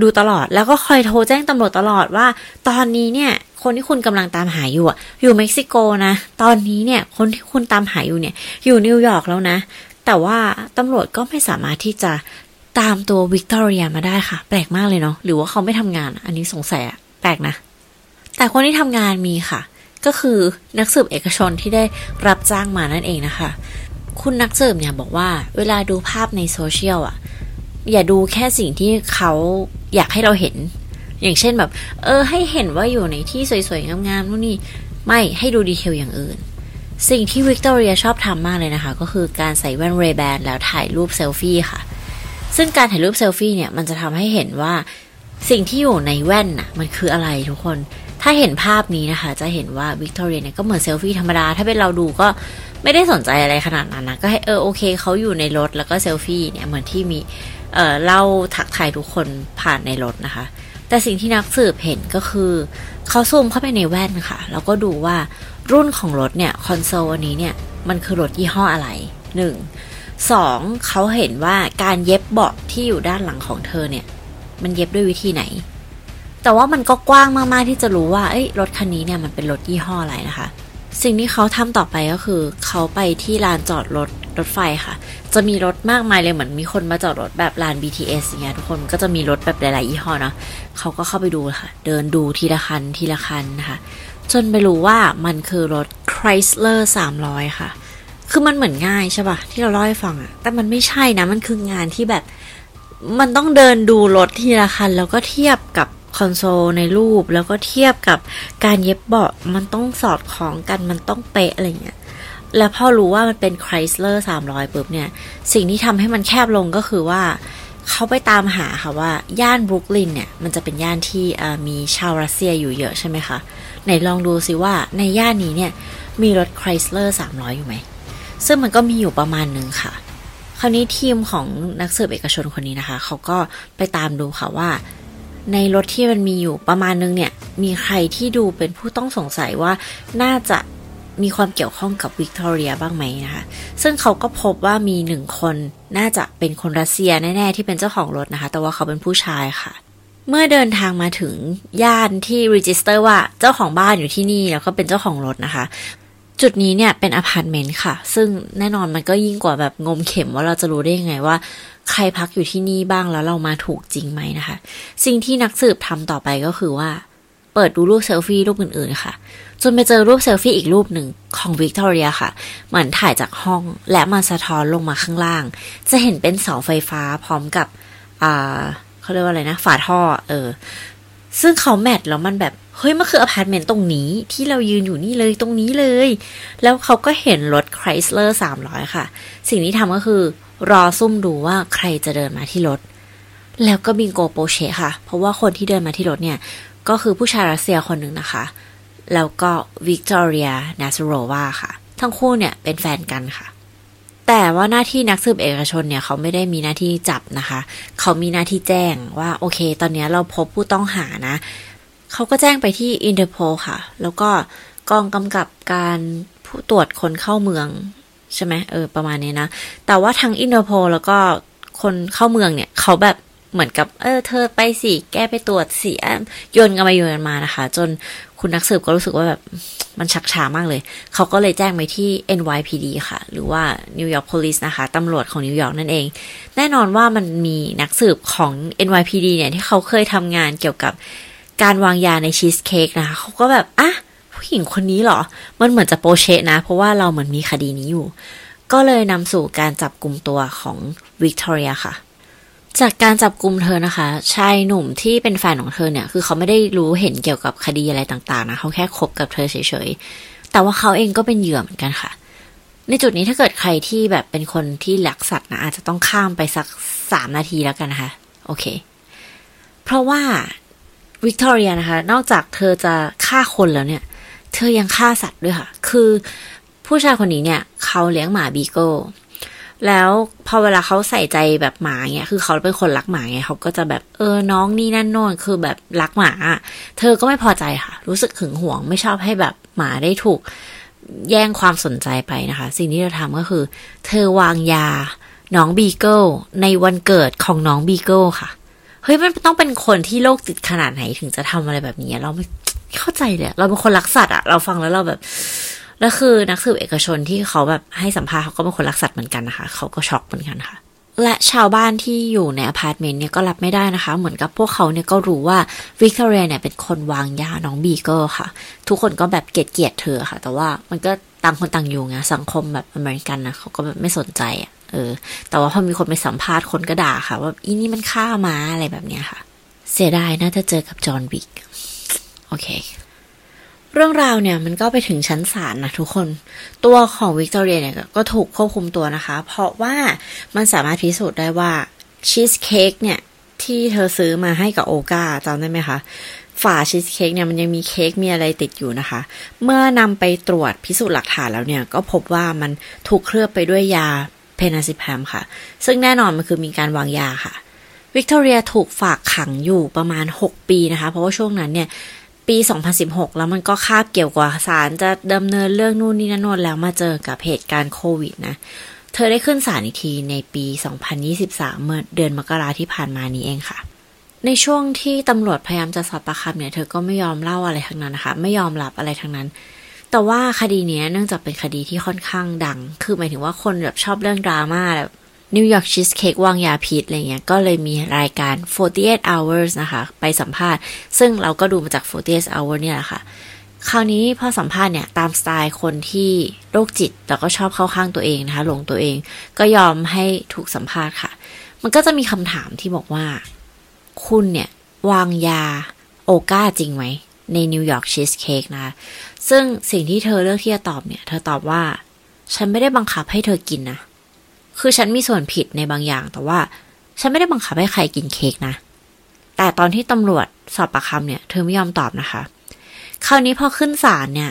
ดูตลอด แล้วก็คอยโทรแจ้งตำรวจตลอดว่า ตอนนี้เนี่ย คนที่คุณกำลังตามหาอยู่อะอยู่เม็กซิโกนะ ตอนนี้เนี่ย คนที่คุณตามหาอยู่เนี่ย อยู่นิวยอร์กแล้วนะ แต่ว่าตำรวจก็ไม่สามารถที่จะตามตัววิกตอเรียมาได้ค่ะ แปลกมากเลยเนาะหรือว่าเขาไม่ทำงาน อันนี้สงสัยอะแปลกนะ แต่คนที่ทำงานมีค่ะ ก็คือนักสืบเอกชนที่ได้รับจ้างมานั่นเองนะคะ คุณนักสืบเนี่ยบอกว่า เวลาดูภาพในโซเชียลอะ อย่าดูแค่สิ่งที่เขาอยากให้เราเห็น อย่างเช่นแบบ เออ ให้เห็นว่าอยู่ในที่สวยๆ งามๆนู่นนี่ ไม่ให้ดูดีเทลอย่างอื่น สิ่งที่วิกตอเรียชอบทำมากเลยนะคะ ก็คือการใส่แว่นเรแบนแล้วถ่ายรูปเซลฟี่ค่ะ ซึ่งการถ่ายรูปเซลฟี่เนี่ยมันจะทำให้เห็นว่าสิ่งที่อยู่ในแว่นน่ะมันคืออะไรทุกคน ถ้าเห็นภาพนี้นะคะ จะเห็นว่าวิกตอเรียเนี่ยก็เหมือนเซลฟี่ธรรมดา ถ้าเป็นเราดูก็ไม่ได้สนใจอะไรขนาดนั้นนะ ก็ให้เออโอเคเขาอยู่ในรถแล้วก็เซลฟี่เนี่ยเหมือนที่มี เเล่าทักทายทุกคนผ่านในรถนะคะ แต่สิ่งที่นักสืบเห็นก็คือ เขาซูมเข้าไปในแว่นค่ะ แล้วก็ดูว่ารุ่นของรถเนี่ยคอนโซลอันนี้เนี่ยมันคือรถยี่ห้ออะไรหนึ่งสองเขาเห็นว่าการเย็บเบาะที่อยู่ด้านหลังของเธอเนี่ย มันเย็บด้วยวิธีไหน แต่ว่ามันก็กว้างมากๆที่จะรู้ว่าเอ้ยรถคันนี้เนี่ยมันเป็นรถยี่ห้ออะไรนะคะ สิ่งที่เขาทำต่อไปก็คือ เขาไปที่ลานจอดรถรถไฟค่ะ จะมีรถมากมายเลยเหมือนมีคนมาจอดรถแบบลาน BTS อย่างเงี้ยทุกคนก็จะมีรถแบบหลายๆยี่ห้อเนาะเขาก็เข้าไปดูค่ะ เดินดูทีละคันทีละคันนะคะจนไปรู้ว่ามันคือรถ Chrysler 300 ค่ะ คือมันเหมือนง่ายใช่ปะที่เราเล่าให้ฟังอะแต่มันไม่ใช่นะ มันคืองานที่แบบ มันต้องเดินดูรถทีละคัน แล้วก็เทียบกับคอนโซลในรูป แล้วก็เทียบกับการเย็บเบาะ มันต้องสอดคล้องกัน มันต้องเป๊ะอะไรเงี้ย แล้วพ่อรู้ว่ามันเป็น Chrysler 300ปุ๊บเนี่ย สิ่งที่ทำให้มันแคบลงก็คือว่า เขาไปตามหาค่ะว่า ย่านบรุกลินเนี่ย มันจะเป็นย่านที่มีชาวรัสเซียอยู่เยอะใช่ไหมคะไหนลองดูซิว่าในย่านนี้เนี่ย มีรถ Chrysler 300อยู่ไหม ซึ่งมันก็มีอยู่ประมาณนึงค่ะ คราวนี้ทีมของนักสืบเอกชนคนนี้นะคะ เขาก็ไปตามดูค่ะว่า ในรถที่มันมีอยู่ประมาณนึงเนี่ย มีใครที่ดูเป็นผู้ต้องสงสัยว่าน่าจะ มีความเกี่ยวข้องกับวิกตอเรียบ้างไหมนะคะ ซึ่งเขาก็พบว่ามีหนึ่งคนน่าจะเป็นคนรัสเซียแน่ ๆ ที่เป็นเจ้าของรถนะคะ แต่ว่าเขาเป็นผู้ชายค่ะ เมื่อเดินทางมาถึงย่านที่ register ว่าเจ้าของบ้านอยู่ที่นี่แล้วก็เป็นเจ้าของรถนะคะ จุดนี้เนี่ยเป็นอพาร์ตเมนต์ค่ะ ซึ่งแน่นอนมันก็ยิ่งกว่าแบบงมเข็มว่าเราจะรู้ได้ยังไงว่าใครพักอยู่ที่นี่บ้างแล้วเรามาถูกจริงไหมนะคะ สิ่งที่นักสืบทำต่อไปก็คือว่า เปิดดูรูปเซลฟี่รูปอื่นๆค่ะ จนไปเจอรูปเซลฟี่อีกรูปหนึ่งของวิกตอเรียค่ะ เหมือนถ่ายจากห้องและมาสะท้อนลงมาข้างล่าง จะเห็นเป็นเสาไฟฟ้าพร้อมกับอ่าเขาเรียกว่าอะไรนะ ฝาท่อ เออ ซึ่งเขา match แล้วมันแบบ เฮ้ย มันคืออพาร์ตเมนต์ตรงนี้ที่เรายืนอยู่นี่เลยตรงนี้เลย แล้วเขาก็เห็นรถ Chrysler 300 ค่ะ สิ่งที่ทำก็คือ รอซุ่มดูว่าใครจะเดินมาที่รถ แล้วก็บิงโกโป๊ะเชะค่ะ เพราะว่าคนที่เดินมาที่รถเนี่ย ก็คือผู้ชายรัสเซียคนหนึ่งนะคะ แล้วก็วิกตอเรียนาซโรวาค่ะ ทั้งคู่เนี่ยเป็นแฟนกันค่ะ แต่ว่าหน้าที่นักสืบเอกชนเนี่ยเขาไม่ได้มีหน้าที่จับนะคะ เขามีหน้าที่แจ้งว่าโอเค ตอนนี้เราพบผู้ต้องหานะ เขาก็แจ้งไปที่อินเตอร์โพลค่ะ แล้วก็กองกำกับการผู้ตรวจคนเข้าเมืองใช่ไหมเออประมาณนี้นะ แต่ว่าทั้งอินเตอร์โพลแล้วก็คนเข้าเมืองเนี่ยเขาแบบเหมือนกับ เออ เธอไปสิ แกไปตรวจสิโยนกันไปโยนกันมานะคะ จน คุณนักสืบก็รู้สึกว่าแบบมันชักช้ามากเลย เขาก็เลยแจ้งไปที่ NYPD ค่ะ หรือว่า New York Police นะคะ ตำรวจของนิวยอร์กนั่นเอง แน่นอนว่ามันมีนักสืบของ NYPD เนี่ยที่เขาเคยทำงานเกี่ยวกับการวางยาในชีสเค้กนะคะ เขาก็แบบอะผู้หญิงคนนี้เหรอ มันเหมือนจะโปเชนะ เพราะว่าเราเหมือนมีคดีนี้อยู่ ก็เลยนำสู่การจับกลุ่มตัวของวิกตอเรียค่ะ จากการจับกลุ่มเธอนะคะ ชายหนุ่มที่เป็นแฟนของเธอเนี่ย คือเขาไม่ได้รู้เห็นเกี่ยวกับคดีอะไรต่างๆนะเขาแค่คบกับเธอเฉยๆ แต่ว่าเขาเองก็เป็นเหยื่อเหมือนกันค่ะ ในจุดนี้ถ้าเกิดใครที่แบบเป็นคนที่หลักสัตว์นะอาจจะต้องข้ามไปสักสามนาทีแล้วกันนะคะ โอเค เพราะว่าวิกตอเรียนะคะ นอกจากเธอจะฆ่าคนแล้วเนี่ย เธอยังฆ่าสัตว์ด้วยค่ะ คือผู้ชายคนนี้เนี่ย เขาเลี้ยงหมาบีเกิล แล้วพอเวลาเขาใส่ใจแบบหมาเนี่ยคือเขาเป็นคนรักหมาไงเขาก็จะแบบเออน้องนี่นั่นโน่นคือแบบรักหมา เธอก็ไม่พอใจค่ะ รู้สึกหึงหวงไม่ชอบให้แบบหมาได้ถูกแย่งความสนใจไปนะคะ สิ่งที่เธอทำก็คือ เธอวางยาน้องบีเกิลในวันเกิดของน้องบีเกิลค่ะ เฮ้ยมันต้องเป็นคนที่โรคจิตขนาดไหนถึงจะทำอะไรแบบนี้เราไม่เข้าใจเลยเราเป็นคนรักสัตว์อะเราฟังแล้วเราแบบ แล้วคือนักสืบเอกชนที่เขาแบบให้สัมภาษณ์เขาก็เป็นคนรักสัตว์เหมือนกันนะคะ เขาก็ช็อกเหมือนกันค่ะ และชาวบ้านที่อยู่ในอพาร์ตเมนต์เนี่ยก็รับไม่ได้นะคะ เหมือนกับพวกเขาเนี่ยก็รู้ว่าวิกตอเรียเนี่ยเป็นคนวางยาน้องบีเกิลค่ะ ทุกคนก็แบบเกลียดเกลียดเธอค่ะ แต่ว่ามันก็ต่างคนต่างอยู่ไงสังคมแบบอเมริกันนะเขาก็แบบไม่สนใจอะเออ แต่ว่าพอมีคนไปสัมภาษณ์คนก็ด่าค่ะ ว่าอีนี่มันฆ่าหมาอะไรแบบเนี้ยค่ะ เสียดายน่าจะเจอกับจอห์นวิกโอเค เรื่องราวเนี่ยมันก็ไปถึงชั้นศาลนะทุกคน ตัวของวิกตอเรียเนี่ยก็ถูกควบคุมตัวนะคะ เพราะว่ามันสามารถพิสูจน์ได้ว่าชีสเค้กเนี่ยที่เธอซื้อมาให้กับโอกาจำได้ไหมคะฝาชีสเค้กเนี่ยมันยังมีเค้กมีอะไรติดอยู่นะคะ เมื่อนำไปตรวจพิสูจน์หลักฐานแล้วเนี่ยก็พบว่ามันถูกเคลือบไปด้วยยา phenazepam ค่ะ ซึ่งแน่นอนมันคือมีการวางยาค่ะวิกตอเรียถูกฝากขังอยู่ประมาณ 6 ปีนะคะ เพราะว่าช่วงนั้นเนี่ย ปี 2016 แล้วมันก็คาบเกี่ยวกับศาลจะดำเนินเรื่องนู่นนี่นั่นนแล้วมาเจอกับเหตุการณ์โควิดนะ เธอได้ขึ้นศาลอีกทีในปี 2023 เมื่อเดือนมกราที่ผ่านมานี้เองค่ะ ในช่วงที่ตำรวจพยายามจะสอบปากคำเนี่ย เธอก็ไม่ยอมเล่าอะไรทั้งนั้นนะคะ ไม่ยอมรับอะไรทั้งนั้น แต่ว่าคดีนี้เนื่องจากเป็นคดีที่ค่อนข้างดัง คือหมายถึงว่าคนแบบชอบเรื่องดราม่าแบบ นิวยอร์กชีสเค้กวางยาพิษอะไรเงี้ย ก็เลยมีรายการ 48 hours นะคะ ไปสัมภาษณ์ ซึ่งเราก็ดูมาจาก 48 hours เนี่ยแหละค่ะ คราวนี้พอสัมภาษณ์เนี่ย ตามสไตล์คนที่โรคจิตแล้วก็ชอบเข้าข้างตัวเองนะคะหลงตัวเอง ก็ยอมให้ถูกสัมภาษณ์ค่ะ มันก็จะมีคำถามที่บอกว่า คุณเนี่ย วางยาโอก้าจริงไหม ในนิวยอร์กชีสเค้กนะคะ ซึ่งสิ่งที่เธอเลือกที่จะตอบเนี่ย เธอตอบว่า ฉันไม่ได้บังคับให้เธอกินนะ คือฉันมีส่วนผิดในบางอย่าง แต่ว่าฉันไม่ได้บังคับให้ใครกินเค้กนะ แต่ตอนที่ตำรวจสอบปากคำเนี่ย เธอไม่ยอมตอบนะคะ คราวนี้พอขึ้นศาลเนี่ย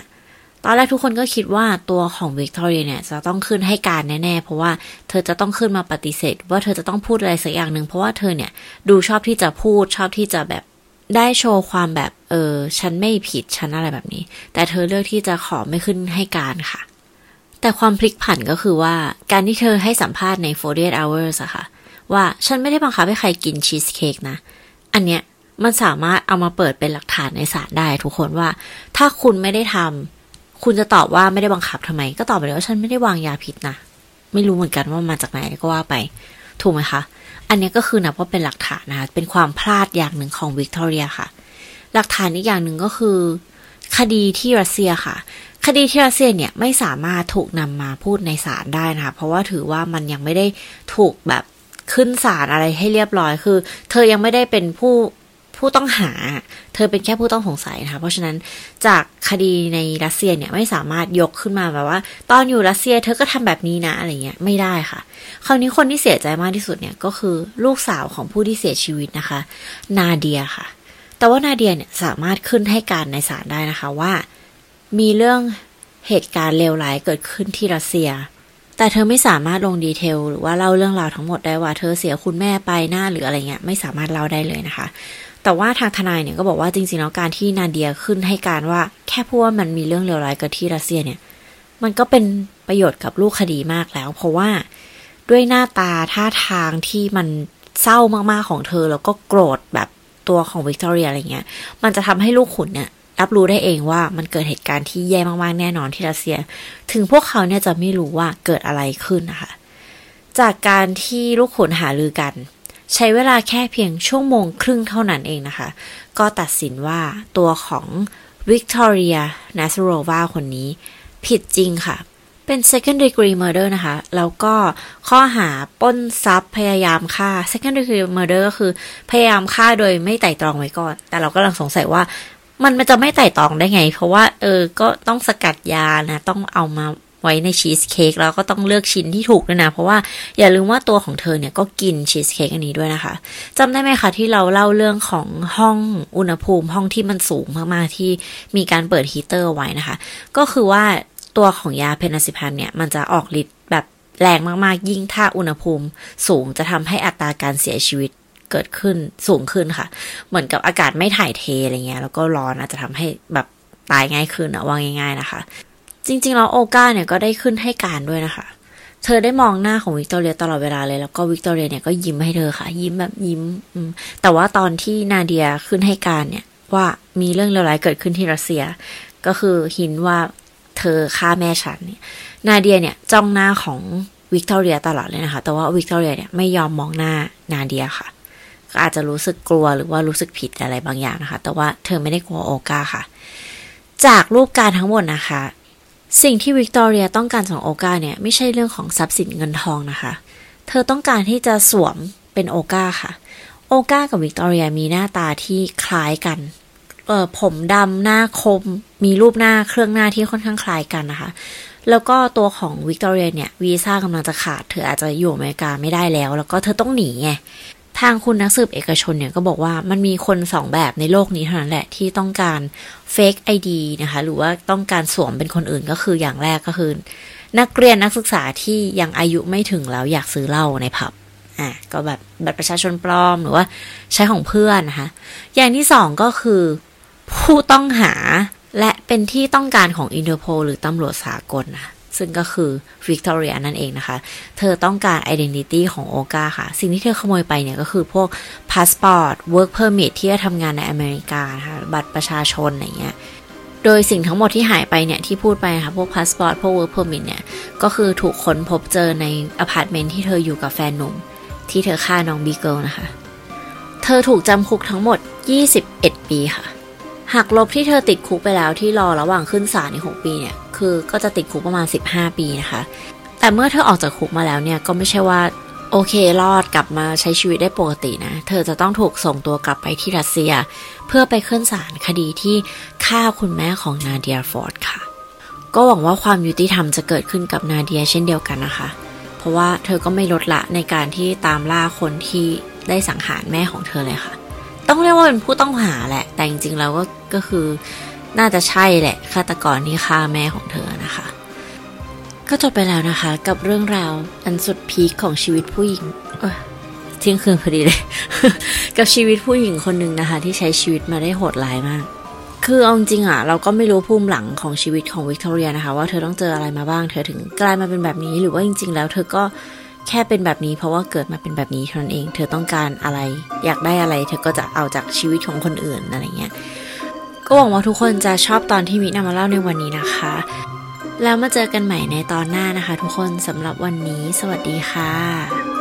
ตอนแรกทุกคนก็คิดว่าตัวของวิกตอเรียเนี่ย จะต้องขึ้นให้การแน่ๆ เพราะว่าเธอจะต้องขึ้นมาปฏิเสธ ว่าเธอจะต้องพูดอะไรสักอย่างหนึ่งเพราะว่าเธอเนี่ยดูชอบที่จะพูดชอบที่จะแบบได้โชว์ความแบบเออฉันไม่ผิดฉันอะไรแบบนี้ แต่เธอเลือกที่จะขอไม่ขึ้นให้การค่ะ แต่ความพลิกผันก็คือว่าการที่เธอให้สัมภาษณ์ใน 48 hours อะค่ะ ว่าฉันไม่ได้บังคับให้ใครกินชีสเค้กนะ อันเนี้ยมันสามารถเอามาเปิดเป็นหลักฐานในศาลได้ทุกคนว่า ถ้าคุณไม่ได้ทำคุณจะตอบว่าไม่ได้บังคับทำไม ก็ตอบไปเลยว่าฉันไม่ได้วางยาพิษนะ ไม่รู้เหมือนกันว่ามาจากไหนก็ว่าไป ถูกไหมคะ อันนี้ก็คือนับว่าเป็นหลักฐานนะคะ เป็นความพลาดอย่างหนึ่งของวิกตอเรียค่ะ หลักฐานอีกอย่างหนึ่งก็คือ คดีที่รัสเซียค่ะ คดีที่รัสเซียเนี่ยไม่สามารถถูกนำมาพูดในศาลได้นะคะเพราะว่าถือว่ามันยังไม่ได้ถูกแบบขึ้นศาลอะไรให้เรียบร้อยคือ เธอยังไม่ได้เป็นผู้ผู้ต้องหา เธอเป็นแค่ผู้ต้องสงสัยนะคะ เพราะฉะนั้นจากคดีในรัสเซียเนี่ยไม่สามารถยกขึ้นมาแบบว่า ตอนอยู่รัสเซียเธอก็ทำแบบนี้นะอะไรเงี้ยไม่ได้ค่ะ คราวนี้คนที่เสียใจมากที่สุดเนี่ยก็คือลูกสาวของผู้ที่เสียชีวิตนะคะ นาเดียค่ะ แต่ว่านาเดียเนี่ยสามารถขึ้นให้การในศาลได้นะคะว่า มีเรื่องเหตุการณ์เลวร้ายเกิดขึ้นที่รัสเซีย แต่เธอไม่สามารถลงดีเทล หรือว่าเล่าเรื่องราวทั้งหมดได้ว่าเธอเสียคุณแม่ไปหน้าหรืออะไรเงี้ยไม่สามารถเล่าได้เลยนะคะ แต่ว่าทางทนายเนี่ยก็บอกว่าจริงๆแล้วการที่นาเดียขึ้นให้การว่า แค่พูดว่ามันมีเรื่องเลวร้ายเกิดที่รัสเซียเนี่ย มันก็เป็นประโยชน์กับลูกคดีมากแล้ว เพราะว่าด้วยหน้าตาท่าทางที่มันเศร้ามากๆของเธอแล้วก็โกรธแบบตัวของวิกตอเรียอะไรเงี้ย มันจะทำให้ลูกขุนเนี่ย รับรู้ได้เองว่ามันเกิดเหตุการณ์ที่แย่มากๆแน่นอนที่รัสเซีย ถึงพวกเขาเนี่ยจะไม่รู้ว่าเกิดอะไรขึ้นนะคะ จากการที่ลูกขุนหาลือกัน ใช้เวลาแค่เพียงชั่วโมงครึ่งเท่านั้นเองนะคะ ก็ตัดสินว่าตัวของวิกตอเรียนาสโรวาคนนี้ผิดจริงค่ะ เป็น second degree murder นะคะ แล้วก็ข้อหาป้นทรัพย์พยายามฆ่า second degree murder ก็คือพยายามฆ่าโดยไม่ไต่ตรองไว้ก่อน แต่เราก็กำลังสงสัยว่า มันมันจะไม่ไต่ตองได้ไง เพราะว่า เออ ก็ต้องสกัดยานะ ต้องเอามาไว้ในชีสเค้กแล้วก็ต้องเลือกชิ้นที่ถูกด้วยนะ เพราะว่าอย่าลืมว่าตัวของเธอเนี่ยก็กินชีสเค้กอันนี้ด้วยนะคะจำได้ไหมคะที่เราเล่าเรื่องของห้องอุณหภูมิ ห้องที่มันสูงมากๆที่มีการเปิดฮีเตอร์ไว้นะคะ ก็คือว่าตัวของยาเพนาซิพันเนี่ยมันจะออกฤทธิ์แบบแรงมากๆ ยิ่งถ้าอุณหภูมิสูงจะทำให้อัตราการเสียชีวิต เกิดขึ้นสูงขึ้นค่ะ เหมือนกับอากาศไม่ถ่ายเทอะไรเงี้ย แล้วก็ร้อนอาจจะทำให้แบบตายง่ายขึ้นอะว่าง่าย ๆนะคะ จริงๆแล้วโอกาเนี่ยก็ได้ขึ้นให้การด้วยนะคะ เธอได้มองหน้าของวิกตอเรียตลอดเวลาเลย แล้วก็วิกตอเรียเนี่ยก็ยิ้มให้เธอค่ะ ยิ้มแบบยิ้มแต่ว่าตอนที่นาเดียขึ้นให้การเนี่ย ว่ามีเรื่องเลวร้ายเกิดขึ้นที่รัสเซีย ก็คือ hint ว่าเธอฆ่าแม่ฉันเนี่ย นาเดียเนี่ยจ้องหน้าของวิกตอเรียตลอดเลยนะคะ แต่ว่าวิกตอเรียเนี่ยไม่ยอมมองหน้านาเดียค่ะ ก็อาจจะรู้สึกกลัวหรือว่ารู้สึกผิดอะไรบางอย่างนะคะ แต่ว่าเธอไม่ได้กลัวโอกาค่ะ จากรูปการทั้งหมดนะคะ สิ่งที่วิกตอเรียต้องการจากโอกาเนี่ยไม่ใช่เรื่องของทรัพย์สินเงินทองนะคะ เธอต้องการที่จะสวมเป็นโอกาค่ะ โอกากับวิกตอเรียมีหน้าตาที่คล้ายกันเออผมดำหน้าคม มีรูปหน้าเครื่องหน้าที่ค่อนข้างคล้ายกันนะคะ แล้วก็ตัวของวิกตอเรียเนี่ยวีซ่ากำลังจะขาด เธออาจจะอยู่อเมริกาไม่ได้แล้ว แล้วก็เธอต้องหนีไง ทางคุณนักสืบเอกชนเนี่ยก็บอกว่ามันมีคนสองแบบในโลกนี้เท่านั้นแหละที่ต้องการfake ID นะคะหรือว่าต้องการสวมเป็นคนอื่นก็คืออย่างแรกก็คือ นักเรียนนักศึกษาที่ยังอายุไม่ถึงแล้วอยากซื้อเหล้าในผับอะก็แบบบัตรประชาชนปลอมหรือว่าใช้ของเพื่อนนะคะอย่างที่สองก็คือผู้ต้องหาและเป็นที่ต้องการของอินเตอร์โพลหรือตำรวจสากลนะ ซึ่งก็คือวิกตอเรียนั่นเองนะคะ เธอต้องการ identity ของโอกาค่ะ สิ่งที่เธอขโมยไปเนี่ยก็คือพวกพาสปอร์ต work permit ที่จะทำงานในอเมริกานะคะบัตรประชาชนอะไรเงี้ยโดยสิ่งทั้งหมดที่หายไปเนี่ย ที่พูดไปนะคะพวกพาสปอร์ตพวก work permit เนี่ย ก็คือถูกค้นพบเจอในอพาร์ตเมนต์ที่เธออยู่กับแฟนหนุ่ม ที่เธอฆ่าน้องบีเกิลนะคะ เธอถูกจำคุกทั้งหมด 21 ปีค่ะ หักลบที่เธอติดคุกไปแล้วที่รอระหว่างขึ้นศาลใน 6 ปีเนี่ย คือก็จะติดคุกประมาณ 15 ปีนะคะ แต่เมื่อเธอออกจากคุกมาแล้วเนี่ยก็ไม่ใช่ว่าโอเครอดกลับมาใช้ชีวิตได้ปกตินะ เธอจะต้องถูกส่งตัวกลับไปที่รัสเซีย เพื่อไปขึ้นศาลคดีที่ฆ่าคุณแม่ของนาเดียฟอร์ดค่ะ ก็หวังว่าความยุติธรรมจะเกิดขึ้นกับนาเดียเช่นเดียวกันนะคะ เพราะว่าเธอก็ไม่ลดละในการที่ตามล่าคนที่ได้สังหารแม่ของเธอเลยค่ะ ต้องเรียกว่าเป็นผู้ต้องหาแหละ แต่จริงๆแล้วก็ก็คือน่าจะใช่แหละฆาตกรที่ฆ่าแม่ของเธอนะคะ ก็จบไปแล้วนะคะ กับเรื่องราวอันสุดพีคของชีวิตผู้หญิงเอ้ยเที่ยงคืนพอดีเลย กับชีวิตผู้หญิงคนหนึ่งนะคะ ที่ใช้ชีวิตมาได้โหดร้ายมาก คือเอาจริงๆอะเราก็ไม่รู้ภูมิหลังของชีวิตของวิกตอเรียนะคะ ว่าเธอต้องเจออะไรมาบ้าง เธอถึงกลายมาเป็นแบบนี้ หรือว่าจริง ๆ แล้ว เธอก็ แค่เป็นแบบนี้เพราะว่าเกิดมาเป็นแบบนี้เท่านั้นเอง เธอต้องการอะไร อยากได้อะไร เธอก็จะเอาจากชีวิตของคนอื่นอะไรเงี้ย ก็หวังว่าทุกคนจะชอบตอนที่มินำมาเล่าในวันนี้นะคะ แล้วมาเจอกันใหม่ในตอนหน้านะคะ ทุกคนสำหรับวันนี้ สวัสดีค่ะ